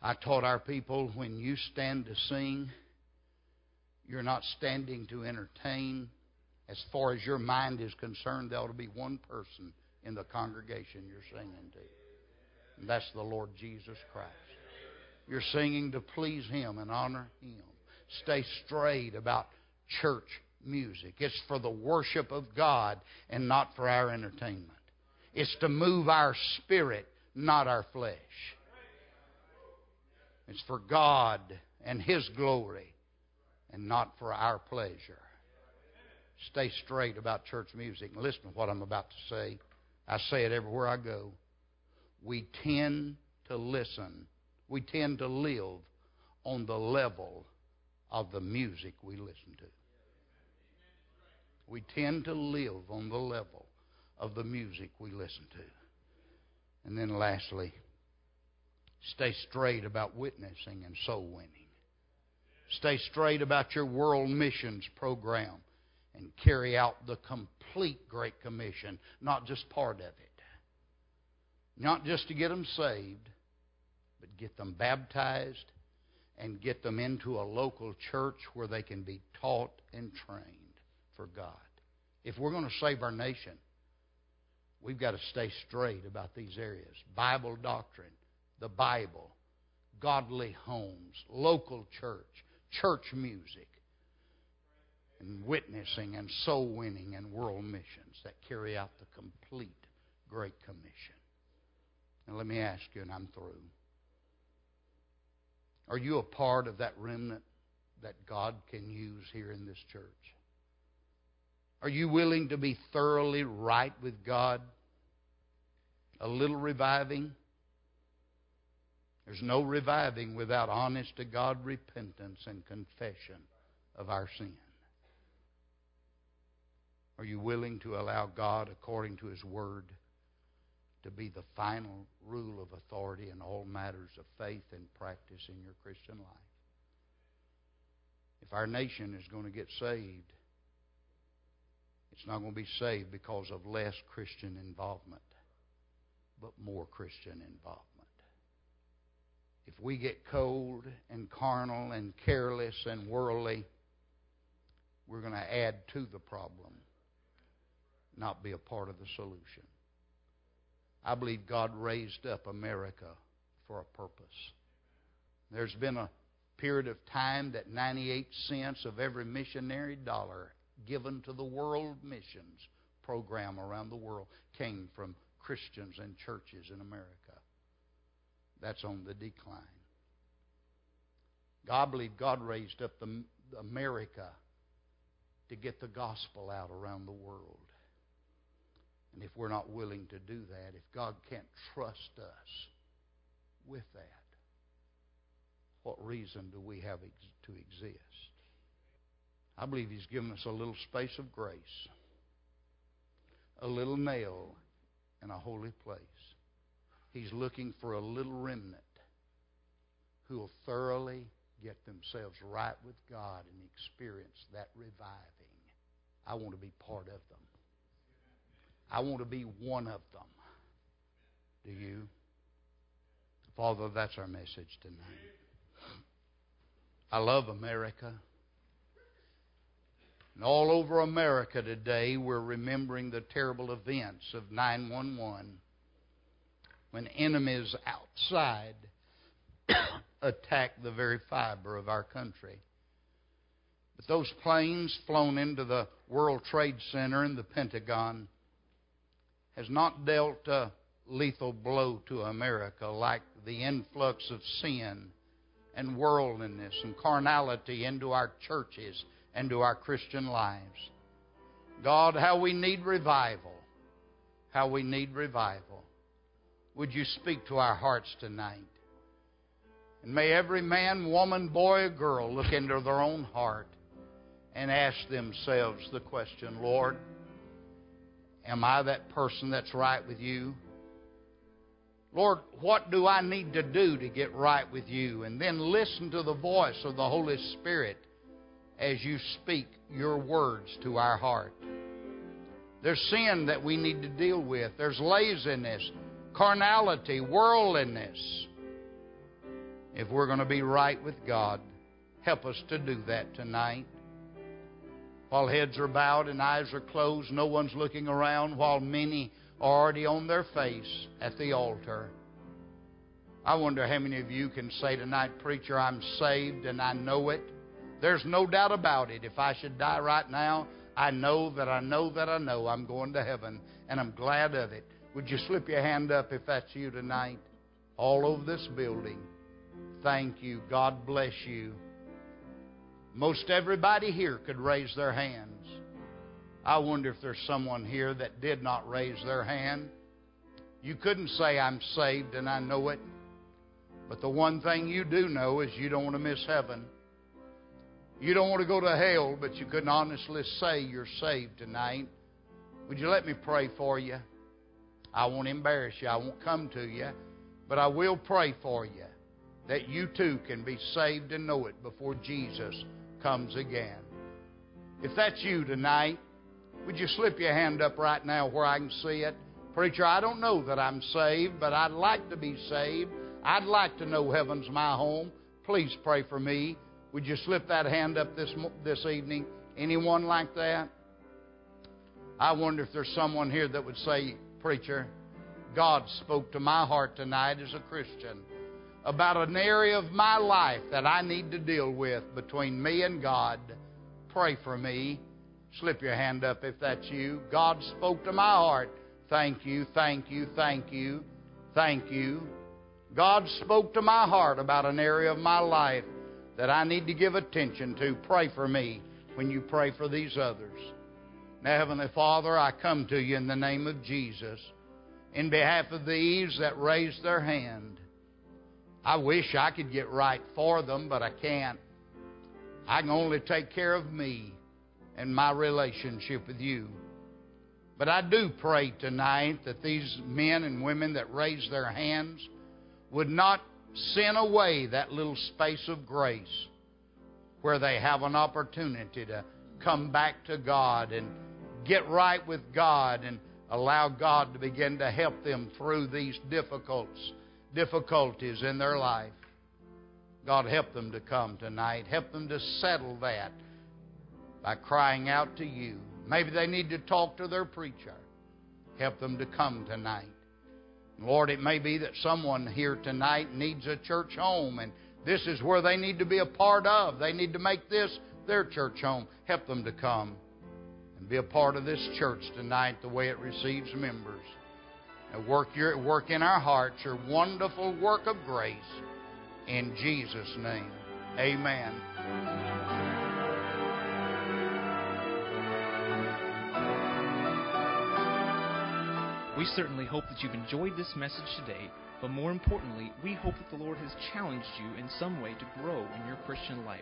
I taught our people when you stand to sing, you're not standing to entertain. As far as your mind is concerned, there ought to be one person in the congregation you're singing to. And that's the Lord Jesus Christ. You're singing to please Him and honor Him. Stay straight about church music. It's for the worship of God and not for our entertainment. It's to move our spirit, not our flesh. It's for God and His glory and not for our pleasure. Stay straight about church music. And listen to what I'm about to say. I say it everywhere I go. We tend to listen, we tend to live on the level of the music we listen to. We tend to live on the level of the music we listen to. And then lastly, stay straight about witnessing and soul winning. Stay straight about your world missions program and carry out the complete Great Commission, not just part of it. Not just to get them saved, but get them baptized and get them into a local church where they can be taught and trained for God. If we're going to save our nation, we've got to stay straight about these areas Bible doctrine, the Bible, godly homes, local church, church music, and witnessing and soul winning and world missions that carry out the complete Great Commission. Now, let me ask you, and I'm through. Are you a part of that remnant that God can use here in this church? Are you willing to be thoroughly right with God? A little reviving? There's no reviving without honest to God repentance and confession of our sin. Are you willing to allow God, according to His Word, to be the final rule of authority in all matters of faith and practice in your Christian life? If our nation is going to get saved, it's not going to be saved because of less Christian involvement, but more Christian involvement. If we get cold and carnal and careless and worldly, we're going to add to the problem not be a part of the solution. I believe God raised up America for a purpose. There's been a period of time that 98 cents of every missionary dollar given to the world missions program around the world came from Christians and churches in America. That's on the decline. God believe God raised up the, America to get the gospel out around the world. And if we're not willing to do that, if God can't trust us with that, what reason do we have to exist? I believe He's given us a little space of grace, a little nail in a holy place. He's looking for a little remnant who will thoroughly get themselves right with God and experience that reviving. I want to be part of them. I want to be one of them. Do you? Father, that's our message tonight. I love America. And all over America today, we're remembering the terrible events of 911 when enemies outside attack the very fiber of our country. But those planes flown into the World Trade Center and the Pentagon has not dealt a lethal blow to America like the influx of sin and worldliness and carnality into our churches and to our Christian lives. God, how we need revival. How we need revival. Would you speak to our hearts tonight? And may every man, woman, boy, or girl look into their own heart and ask themselves the question Lord, am I that person that's right with you? Lord, what do I need to do to get right with you? And then listen to the voice of the Holy Spirit as you speak your words to our heart. There's sin that we need to deal with. There's laziness, carnality, worldliness. If we're going to be right with God, help us to do that tonight. While heads are bowed and eyes are closed, no one's looking around, while many are already on their face at the altar. I wonder how many of you can say tonight, Preacher, I'm saved and I know it. There's no doubt about it. If I should die right now, I know that I know that I know I'm going to heaven, and I'm glad of it. Would you slip your hand up if that's you tonight? All over this building. Thank you. God bless you. Most everybody here could raise their hands. I wonder if there's someone here that did not raise their hand. You couldn't say, I'm saved and I know it. But the one thing you do know is you don't want to miss heaven. You don't want to go to hell, but you couldn't honestly say you're saved tonight. Would you let me pray for you? I won't embarrass you. I won't come to you. But I will pray for you that you too can be saved and know it before Jesus comes again. If that's you tonight, would you slip your hand up right now where I can see it? Preacher, I don't know that I'm saved, but I'd like to be saved. I'd like to know heaven's my home. Please pray for me. Would you slip that hand up this, this evening? Anyone like that? I wonder if there's someone here that would say, Preacher, God spoke to my heart tonight as a Christian about an area of my life that I need to deal with between me and God. Pray for me. Slip your hand up if that's you. God spoke to my heart. Thank you, thank you, thank you, thank you. God spoke to my heart about an area of my life that I need to give attention to. Pray for me when you pray for these others. Now, Heavenly Father, I come to you in the name of Jesus. In behalf of these that raised their hand, I wish I could get right for them, but I can't. I can only take care of me and my relationship with you. But I do pray tonight that these men and women that raised their hands would not sin away that little space of grace where they have an opportunity to come back to God and get right with God and allow God to begin to help them through these difficulties difficulties in their life. God, help them to come tonight. Help them to settle that by crying out to you. Maybe they need to talk to their preacher. Help them to come tonight. Lord, it may be that someone here tonight needs a church home, and this is where they need to be a part of. They need to make this their church home. Help them to come and be a part of this church tonight the way it receives members. And work, your, work in our hearts your wonderful work of grace. In Jesus' name, amen. We certainly hope that you've enjoyed this message today, but more importantly, we hope that the Lord has challenged you in some way to grow in your Christian life.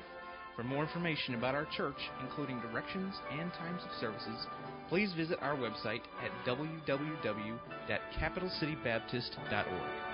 For more information about our church, including directions and times of services, please visit our website at www.capitalcitybaptist.org.